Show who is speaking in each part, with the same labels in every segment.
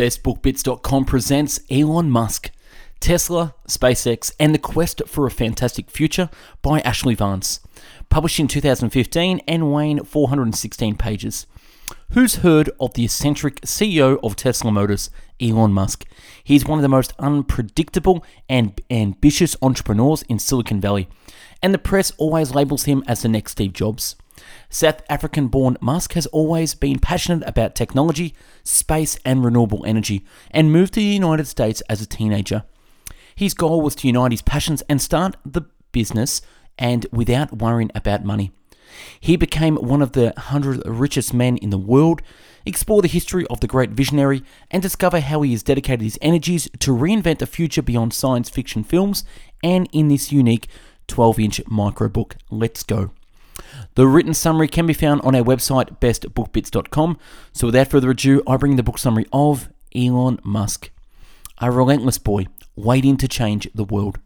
Speaker 1: BestBookBits.com presents Elon Musk, Tesla, SpaceX, and the Quest for a Fantastic Future by Ashlee Vance. Published in 2015 and weighing 416 pages. Who's heard of the eccentric CEO of Tesla Motors, Elon Musk? He's one of the most unpredictable and ambitious entrepreneurs in Silicon Valley, and the press always labels him as the next Steve Jobs. South African born Musk has always been passionate about technology, space, and renewable energy, and moved to the United States as a teenager. His goal was to unite his passions and start the business and without worrying about money. He became one of the 100 richest men in the world, explore the history of the great visionary, and discover how he has dedicated his energies to reinvent the future beyond science fiction films and in this unique 12 inch microbook. Let's go. The written summary can be found on our website, bestbookbits.com. So without further ado, I bring the book summary of Elon Musk, a relentless boy waiting to change the world.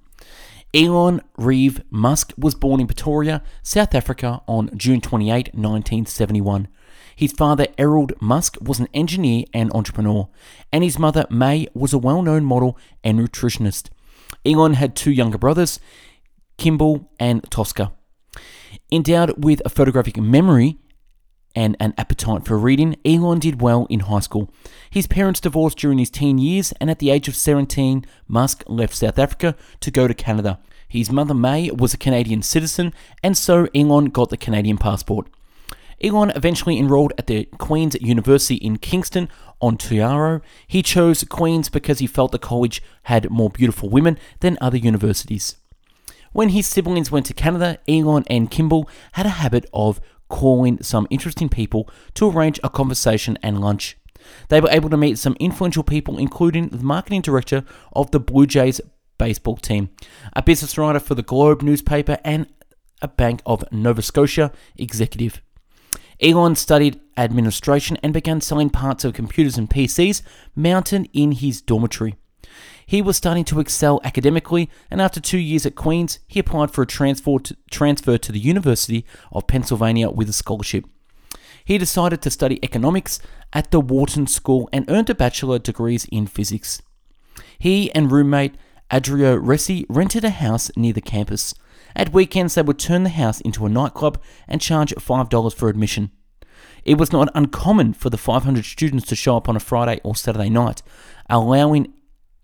Speaker 1: Elon Reeve Musk was born in Pretoria, South Africa on June 28, 1971. His father, Errol Musk, was an engineer and entrepreneur, and his mother, Maye, was a well known model and nutritionist. Elon had two younger brothers, Kimball and Tosca. Endowed with a photographic memory and an appetite for reading, Elon did well in high school. His parents divorced during his teen years, and at the age of 17, Musk left South Africa to go to Canada. His mother, Maye, was a Canadian citizen, and so Elon got the Canadian passport. Elon eventually enrolled at the Queen's University in Kingston, Ontario. He chose Queen's because he felt the college had more beautiful women than other universities. When his siblings went to Canada, Elon and Kimball had a habit of calling some interesting people to arrange a conversation and lunch. They were able to meet some influential people, including the marketing director of the Blue Jays baseball team, a business writer for the Globe newspaper, and a Bank of Nova Scotia executive. Elon studied administration and began selling parts of computers and PCs mounted in his dormitory. He was starting to excel academically, and after two years at Queen's, he applied for a transfer to, transfer to the University of Pennsylvania with a scholarship. He decided to study economics at the Wharton School and earned a bachelor degrees in physics. He and roommate Adeo Ressi rented a house near the campus. At weekends, they would turn the house into a nightclub and charge $5 for admission. It was not uncommon for the 500 students to show up on a Friday or Saturday night, allowing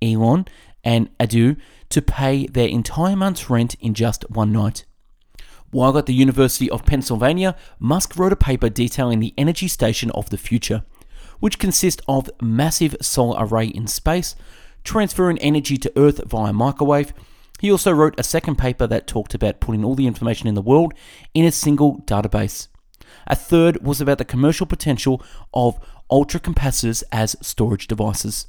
Speaker 1: Elon, and Adeo to pay their entire month's rent in just one night. While at the University of Pennsylvania, Musk wrote a paper detailing the energy station of the future, which consists of massive solar array in space, transferring energy to Earth via microwave. He also wrote a second paper that talked about putting all the information in the world in a single database. A third was about the commercial potential of ultracapacitors as storage devices.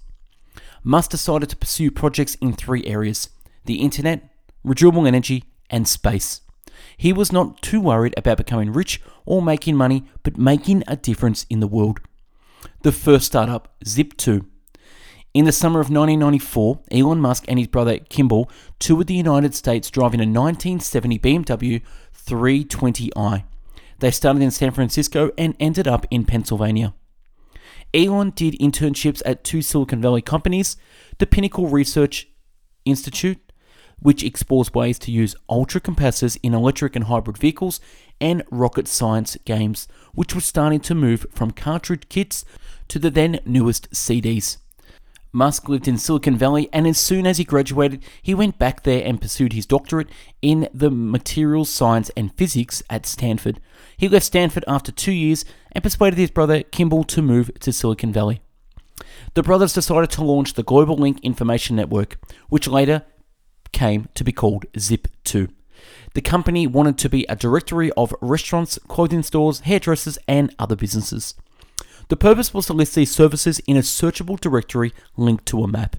Speaker 1: Musk decided to pursue projects in three areas the internet, renewable energy, and space. He was not too worried about becoming rich or making money, but making a difference in the world. The first startup, Zip2. In the summer of 1994, Elon Musk and his brother Kimball toured the United States driving a 1970 BMW 320i. They started in San Francisco and ended up in Pennsylvania. Elon did internships at two Silicon Valley companies, the Pinnacle Research Institute, which explores ways to use ultracapacitors in electric and hybrid vehicles, and Rocket Science Games, which was starting to move from cartridge kits to the then newest CDs. Musk lived in Silicon Valley, and as soon as he graduated, he went back there and pursued his doctorate in the materials science and physics at Stanford. He left Stanford after two years and persuaded his brother Kimball to move to Silicon Valley. The brothers decided to launch the Global Link Information Network, which later came to be called Zip2. The company wanted to be a directory of restaurants, clothing stores, hairdressers, and other businesses. The purpose was to list these services in a searchable directory linked to a map.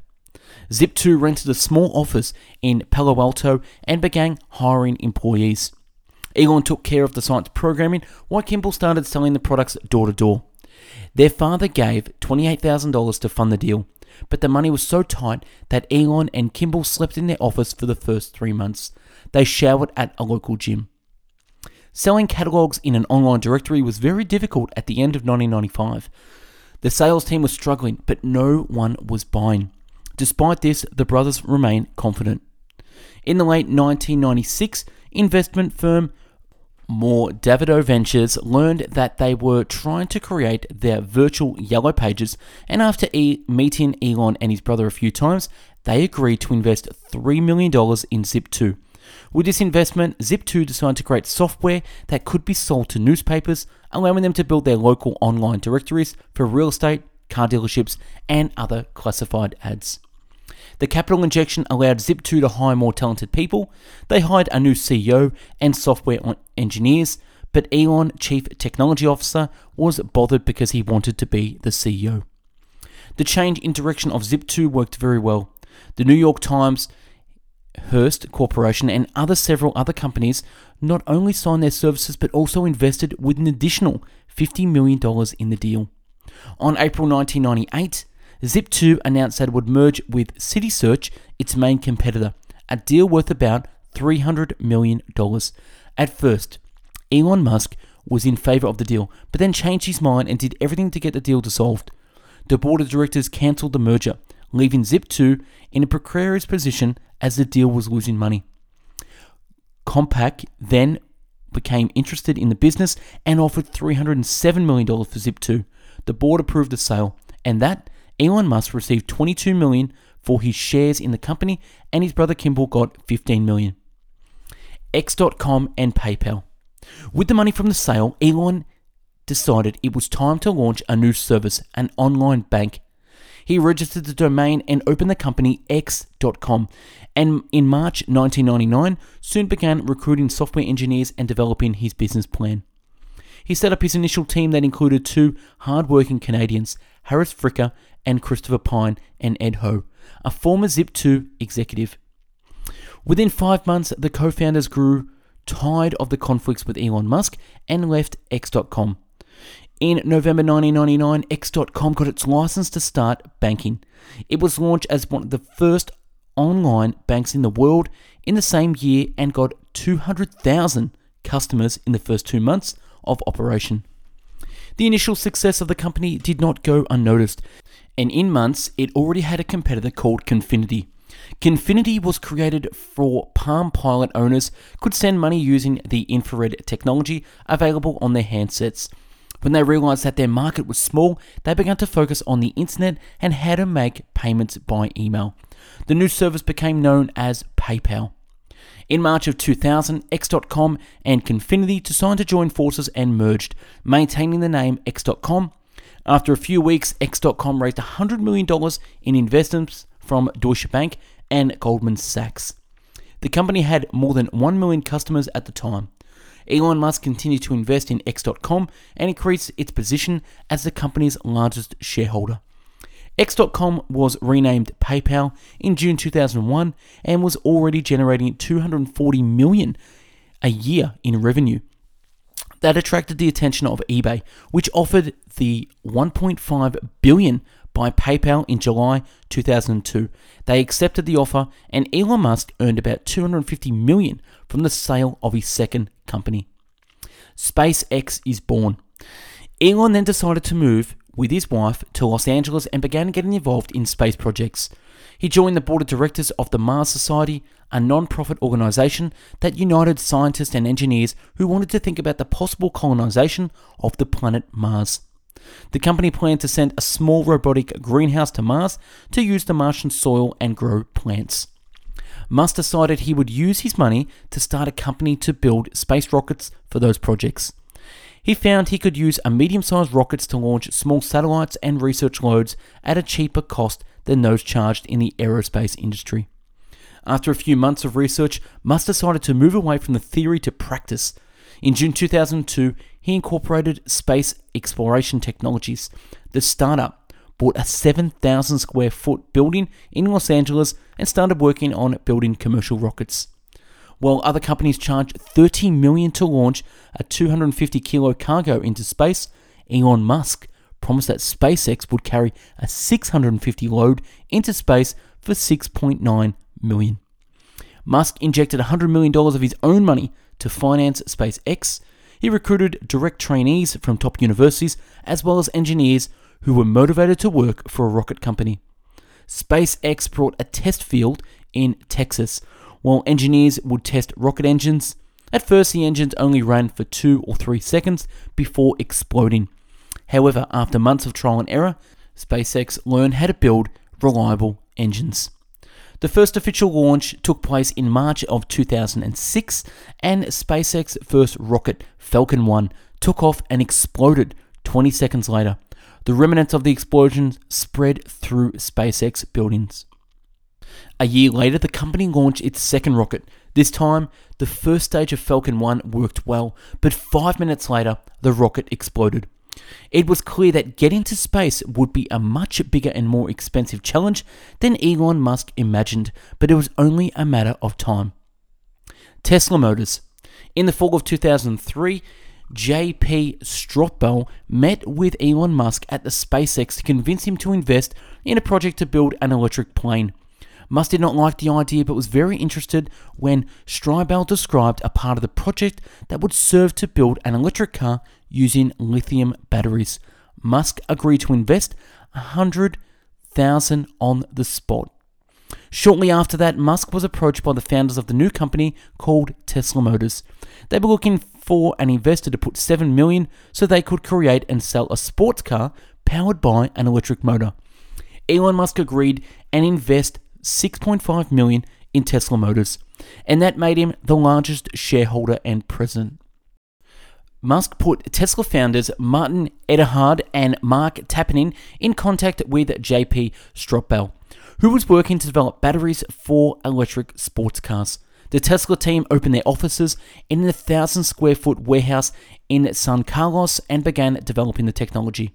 Speaker 1: Zip2 rented a small office in Palo Alto and began hiring employees. Elon took care of the site's programming while Kimball started selling the products door to door. Their father gave $28,000 to fund the deal, but the money was so tight that Elon and Kimball slept in their office for the first three months. They showered at a local gym. Selling catalogs in an online directory was very difficult at the end of 1995. The sales team was struggling, but no one was buying. Despite this, the brothers remain confident. In the late 1996, investment firm Mohr Davidow Ventures learned that they were trying to create their virtual yellow pages, and after e- meeting Elon and his brother a few times, they agreed to invest $3 million in Zip2. With this investment, Zip2 decided to create software that could be sold to newspapers, allowing them to build their local online directories for real estate, car dealerships, and other classified ads. The capital injection allowed Zip2 to hire more talented people. They hired a new CEO and software engineers, but Elon, Chief Technology Officer, was bothered because he wanted to be the CEO. The change in direction of Zip2 worked very well. The New York Times, Hearst Corporation, and other several other companies not only signed their services but also invested with an additional $50 million in the deal. On April 1998, Zip2 announced that it would merge with CitySearch, its main competitor, a deal worth about $300 million. At first, Elon Musk was in favor of the deal, but then changed his mind and did everything to get the deal dissolved. The board of directors cancelled the merger, leaving Zip2 in a precarious position as the deal was losing money. Compaq then became interested in the business and offered $307 million for Zip2. The board approved the sale, and that Elon Musk received 22 million for his shares in the company, and his brother Kimball got $15 million. X.com and PayPal. With the money from the sale, Elon decided it was time to launch a new service, an online bank. He registered the domain and opened the company X.com, and in March 1999 soon began recruiting software engineers and developing his business plan. He set up his initial team that included two hard-working Canadians, Harris Fricker and Christopher Pine and Ed Ho, a former Zip2 executive. Within five months, the co founders grew tired of the conflicts with Elon Musk and left X.com. In November 1999, X.com got its license to start banking. It was launched as one of the first online banks in the world in the same year and got 200,000 customers in the first two months of operation. The initial success of the company did not go unnoticed, and in months it already had a competitor called Confinity. Confinity was created for Palm Pilot owners could send money using the infrared technology available on their handsets. When they realized that their market was small, they began to focus on the internet and how to make payments by email. The new service became known as PayPal. In March of 2000, X.com and Confinity decided to join forces and merged, maintaining the name X.com. After a few weeks, X.com raised $100 million in investments from Deutsche Bank and Goldman Sachs. The company had more than 1 million customers at the time. Elon Musk continued to invest in X.com and increased its position as the company's largest shareholder. X.com was renamed PayPal in June 2001 and was already generating 240 million a year in revenue. That attracted the attention of eBay, which offered the 1.5 billion by PayPal in July 2002. They accepted the offer and Elon Musk earned about 250 million from the sale of his second company. SpaceX is born. Elon then decided to move with his wife to Los Angeles and began getting involved in space projects. He joined the board of directors of the Mars Society, a non profit organization that united scientists and engineers who wanted to think about the possible colonization of the planet Mars. The company planned to send a small robotic greenhouse to Mars to use the Martian soil and grow plants. Musk decided he would use his money to start a company to build space rockets for those projects. He found he could use a medium sized rockets to launch small satellites and research loads at a cheaper cost than those charged in the aerospace industry. After a few months of research, Musk decided to move away from the theory to practice. In June 2002, he incorporated Space Exploration Technologies. The startup bought a 7,000 square foot building in Los Angeles and started working on building commercial rockets. While other companies charge 30 million to launch a 250 kilo cargo into space, Elon Musk promised that SpaceX would carry a 650 load into space for 6.9 million. Musk injected $100 million of his own money to finance SpaceX. He recruited direct trainees from top universities as well as engineers who were motivated to work for a rocket company. SpaceX brought a test field in Texas, while engineers would test rocket engines. At first, the engines only ran for two or three seconds before exploding. However, after months of trial and error, SpaceX learned how to build reliable engines. The first official launch took place in March of 2006, and SpaceX's first rocket, Falcon 1, took off and exploded 20 seconds later. The remnants of the explosion spread through SpaceX buildings. A year later, the company launched its second rocket. This time, the first stage of Falcon 1 worked well, but five minutes later, the rocket exploded. It was clear that getting to space would be a much bigger and more expensive challenge than Elon Musk imagined, but it was only a matter of time. Tesla Motors. In the fall of 2003, JB Straubel met with Elon Musk at the SpaceX to convince him to invest in a project to build an electric plane. Musk did not like the idea but was very interested when Straubel described a part of the project that would serve to build an electric car using lithium batteries. Musk agreed to invest 100,000 on the spot. Shortly after that, Musk was approached by the founders of the new company called Tesla Motors. They were looking for an investor to put 7 million so they could create and sell a sports car powered by an electric motor. Elon Musk agreed and invest 6.5 million in Tesla Motors, and that made him the largest shareholder and president. Musk put Tesla founders Martin Eberhard and Marc Tarpenning in contact with JB Straubel, who was working to develop batteries for electric sports cars. The Tesla team opened their offices in a thousand square foot warehouse in San Carlos and began developing the technology.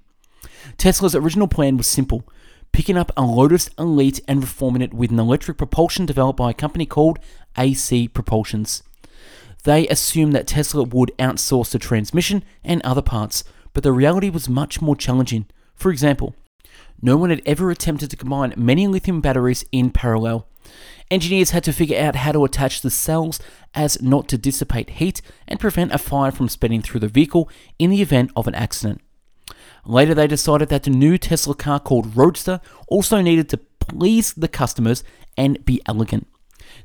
Speaker 1: Tesla's original plan was simple picking up a Lotus Elise and reforming it with an electric propulsion developed by a company called AC Propulsions. They assumed that Tesla would outsource the transmission and other parts, but the reality was much more challenging. For example, no one had ever attempted to combine many lithium batteries in parallel. Engineers had to figure out how to attach the cells as not to dissipate heat and prevent a fire from spreading through the vehicle in the event of an accident. Later, they decided that the new Tesla car called Roadster also needed to please the customers and be elegant.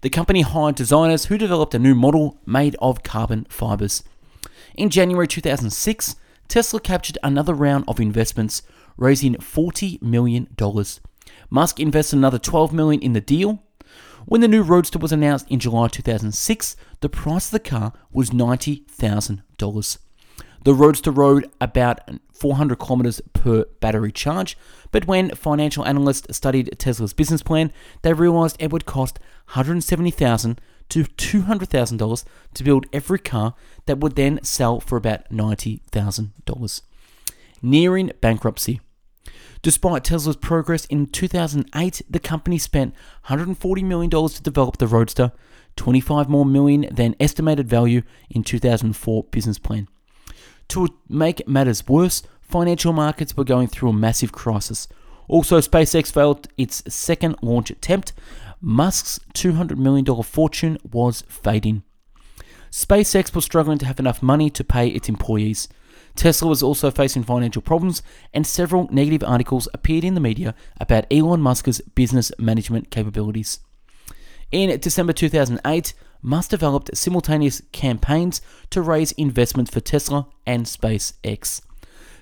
Speaker 1: The company hired designers who developed a new model made of carbon fibers. In January 2006, Tesla captured another round of investments, raising $40 million. Musk invested another 12 million in the deal. When the new Roadster was announced in July 2006, the price of the car was $90,000. The Roadster rode about 400 kilometers per battery charge, but when financial analysts studied Tesla's business plan, they realized it would cost $170,000 to $200,000 to build every car that would then sell for about $90,000. Nearing bankruptcy. Despite Tesla's progress in 2008, the company spent $140 million to develop the Roadster, 25 more million than estimated value in 2004 business plan. To make matters worse, financial markets were going through a massive crisis. Also, SpaceX failed its second launch attempt. Musk's $200 million fortune was fading. SpaceX was struggling to have enough money to pay its employees. Tesla was also facing financial problems, and several negative articles appeared in the media about Elon Musk's business management capabilities. In December 2008, Musk developed simultaneous campaigns to raise investments for Tesla and SpaceX.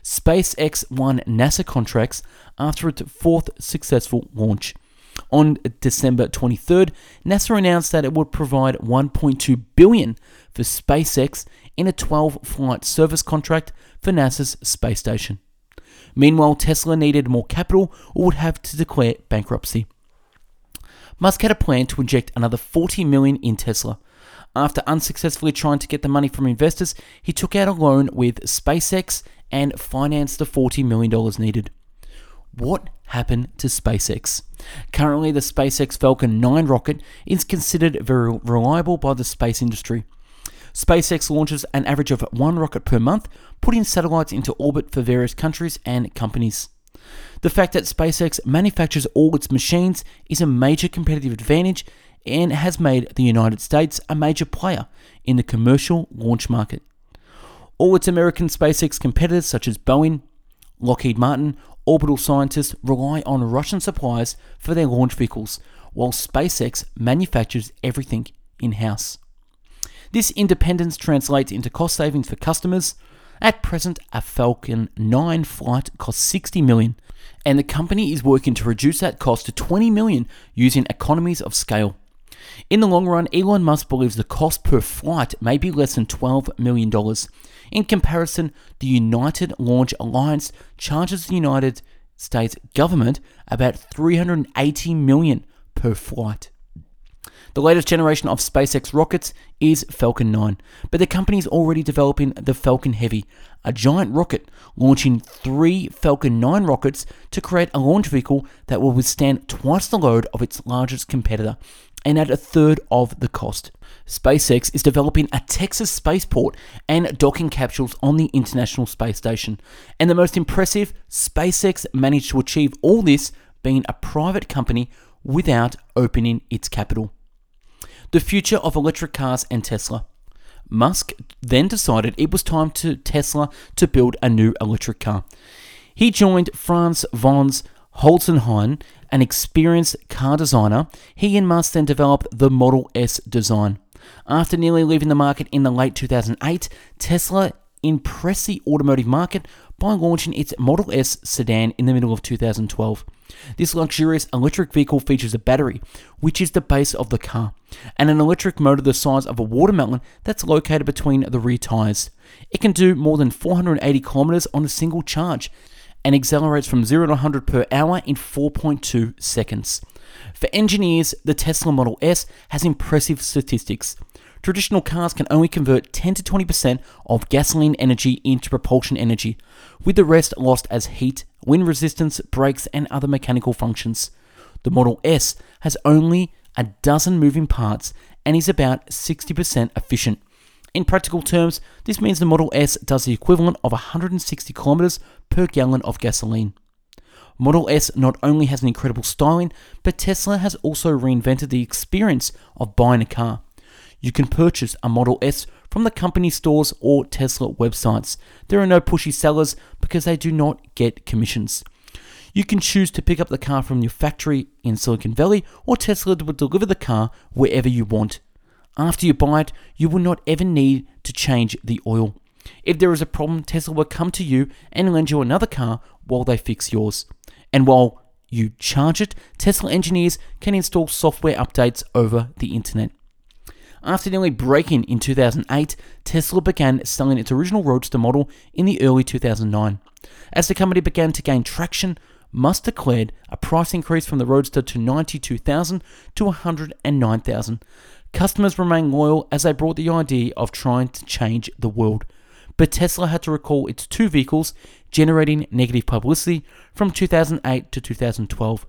Speaker 1: SpaceX won NASA contracts after its fourth successful launch. On December 23rd, NASA announced that it would provide 1.2 billion for SpaceX in a 12-flight service contract for NASA's space station. Meanwhile, Tesla needed more capital or would have to declare bankruptcy. Musk had a plan to inject another 40 million in Tesla. After unsuccessfully trying to get the money from investors, he took out a loan with SpaceX and financed the $40 million needed. What happened to SpaceX? Currently, the SpaceX Falcon 9 rocket is considered very reliable by the space industry. SpaceX launches an average of one rocket per month, putting satellites into orbit for various countries and companies. The fact that SpaceX manufactures all its machines is a major competitive advantage and has made the United States a major player in the commercial launch market. All its American SpaceX competitors, such as Boeing, Lockheed Martin, Orbital Sciences rely on Russian suppliers for their launch vehicles, while SpaceX manufactures everything in house. This independence translates into cost savings for customers. At present, a Falcon 9 flight costs 60 million, and the company is working to reduce that cost to 20 million using economies of scale. In the long run, Elon Musk believes the cost per flight may be less than $12 million. In comparison, the United Launch Alliance charges the United States government about 380 million per flight. The latest generation of SpaceX rockets is Falcon 9, but the company is already developing the Falcon Heavy, a giant rocket launching three Falcon 9 rockets to create a launch vehicle that will withstand twice the load of its largest competitor and at a third of the cost. SpaceX is developing a Texas spaceport and docking capsules on the International Space Station. And the most impressive, SpaceX managed to achieve all this being a private company without opening its capital. The future of electric cars and Tesla. Musk then decided it was time to Tesla to build a new electric car. He joined Franz von Holzhausen an experienced car designer, he and Musk then developed the Model S design. After nearly leaving the market in the late 2008, Tesla impressed the automotive market by launching its Model S sedan in the middle of 2012. This luxurious electric vehicle features a battery, which is the base of the car, and an electric motor the size of a watermelon that's located between the rear tires. It can do more than 480 kilometers on a single charge, and accelerates from 0 to 100 per hour in 4.2 seconds. For engineers, the Tesla Model S has impressive statistics. Traditional cars can only convert 10 to 20% of gasoline energy into propulsion energy, with the rest lost as heat, wind resistance, brakes, and other mechanical functions. The Model S has only a dozen moving parts and is about 60% efficient. In practical terms, this means the Model S does the equivalent of 160 kilometers per gallon of gasoline. Model S not only has an incredible styling, but Tesla has also reinvented the experience of buying a car. You can purchase a Model S from the company stores or Tesla websites. There are no pushy sellers because they do not get commissions. You can choose to pick up the car from your factory in Silicon Valley, or Tesla will deliver the car wherever you want after you buy it, you will not ever need to change the oil. If there is a problem, Tesla will come to you and lend you another car while they fix yours. And while you charge it, Tesla engineers can install software updates over the internet. After nearly breaking in 2008, Tesla began selling its original Roadster model in the early 2009. As the company began to gain traction, Musk declared a price increase from the Roadster to 92,000 to 109,000. Customers remained loyal as they brought the idea of trying to change the world. But Tesla had to recall its two vehicles, generating negative publicity from 2008 to 2012.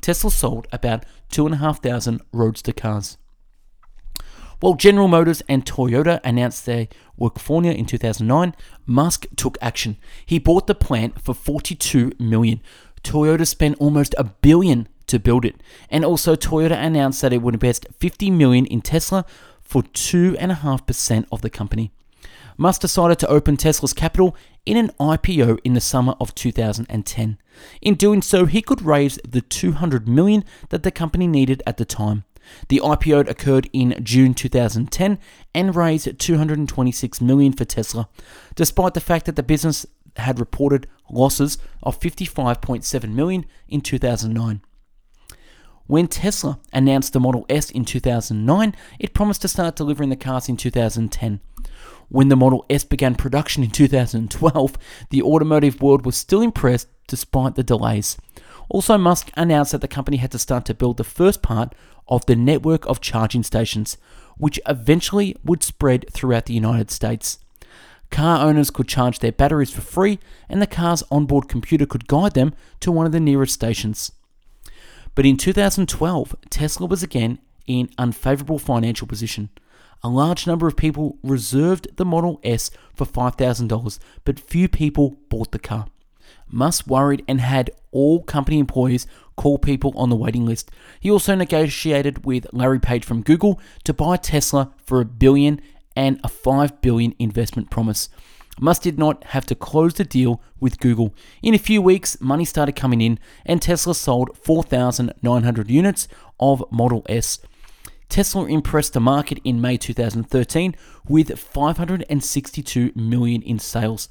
Speaker 1: Tesla sold about 2,500 Roadster cars. While General Motors and Toyota announced their work California in 2009, Musk took action. He bought the plant for 42 million. Toyota spent almost a billion to build it. And also, Toyota announced that it would invest 50 million in Tesla for 2.5% of the company. Musk decided to open Tesla's capital in an IPO in the summer of 2010. In doing so, he could raise the 200 million that the company needed at the time. The IPO occurred in June 2010 and raised 226 million for Tesla, despite the fact that the business had reported losses of 55.7 million in 2009. When Tesla announced the Model S in 2009, it promised to start delivering the cars in 2010. When the Model S began production in 2012, the automotive world was still impressed despite the delays. Also, Musk announced that the company had to start to build the first part of the network of charging stations, which eventually would spread throughout the United States. Car owners could charge their batteries for free, and the car's onboard computer could guide them to one of the nearest stations. But in 2012, Tesla was again in unfavorable financial position. A large number of people reserved the Model S for $5,000, but few people bought the car. Musk worried and had all company employees call people on the waiting list. He also negotiated with Larry Page from Google to buy Tesla for a billion and a 5 billion investment promise. Musk did not have to close the deal with Google. In a few weeks, money started coming in, and Tesla sold 4,900 units of Model S. Tesla impressed the market in May 2013 with 562 million in sales,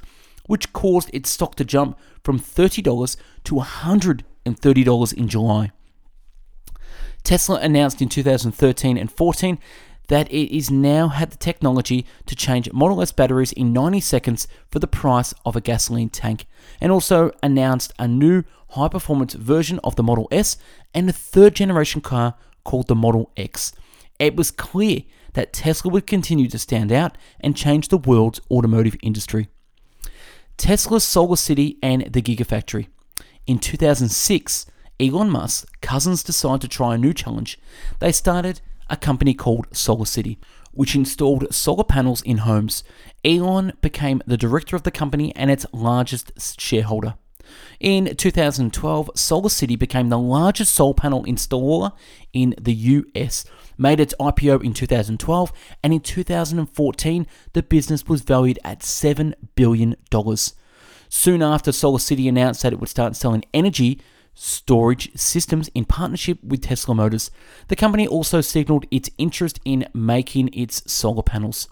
Speaker 1: which caused its stock to jump from $30 to $130 in July. Tesla announced in 2013 and 14 that it is now had the technology to change Model S batteries in 90 seconds for the price of a gasoline tank, and also announced a new high performance version of the Model S and a third generation car called the Model X. It was clear that Tesla would continue to stand out and change the world's automotive industry. Tesla's Solar City and the Gigafactory. In 2006, Elon Musk's cousins decided to try a new challenge. They started a company called Solar City, which installed solar panels in homes. Elon became the director of the company and its largest shareholder. In 2012, Solar City became the largest solar panel installer in the US, made its IPO in 2012, and in 2014, the business was valued at $7 billion. Soon after, Solar City announced that it would start selling energy storage systems in partnership with Tesla Motors. The company also signaled its interest in making its solar panels.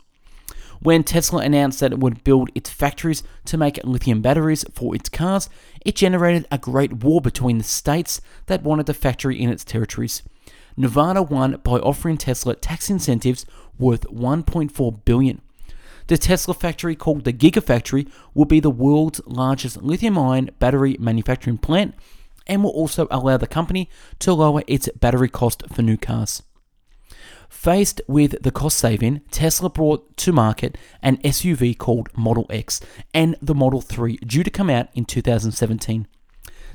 Speaker 1: When Tesla announced that it would build its factories to make lithium batteries for its cars, it generated a great war between the states that wanted the factory in its territories. Nevada won by offering Tesla tax incentives worth 1.4 billion. The Tesla factory called the Gigafactory will be the world's largest lithium-ion battery manufacturing plant and will also allow the company to lower its battery cost for new cars. Faced with the cost saving, Tesla brought to market an SUV called Model X and the Model 3 due to come out in 2017.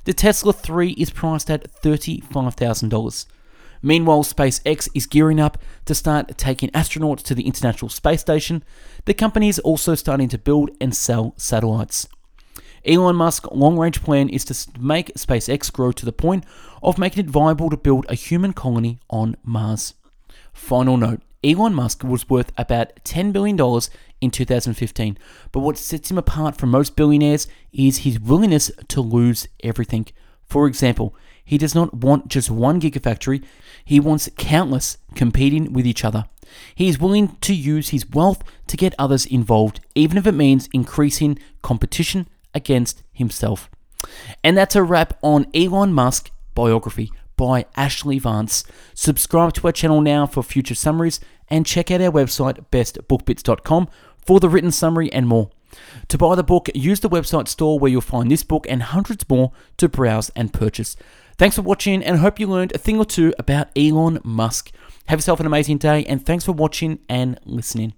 Speaker 1: The Tesla 3 is priced at $35,000. Meanwhile, SpaceX is gearing up to start taking astronauts to the International Space Station. The company is also starting to build and sell satellites. Elon Musk's long range plan is to make SpaceX grow to the point of making it viable to build a human colony on Mars. Final note Elon Musk was worth about $10 billion in 2015, but what sets him apart from most billionaires is his willingness to lose everything. For example, he does not want just one gigafactory, he wants countless competing with each other. He is willing to use his wealth to get others involved, even if it means increasing competition against himself. And that's a wrap on Elon Musk biography by Ashlee Vance. Subscribe to our channel now for future summaries and check out our website bestbookbits.com for the written summary and more. To buy the book, use the website store where you'll find this book and hundreds more to browse and purchase. Thanks for watching and hope you learned a thing or two about Elon Musk. Have yourself an amazing day and thanks for watching and listening.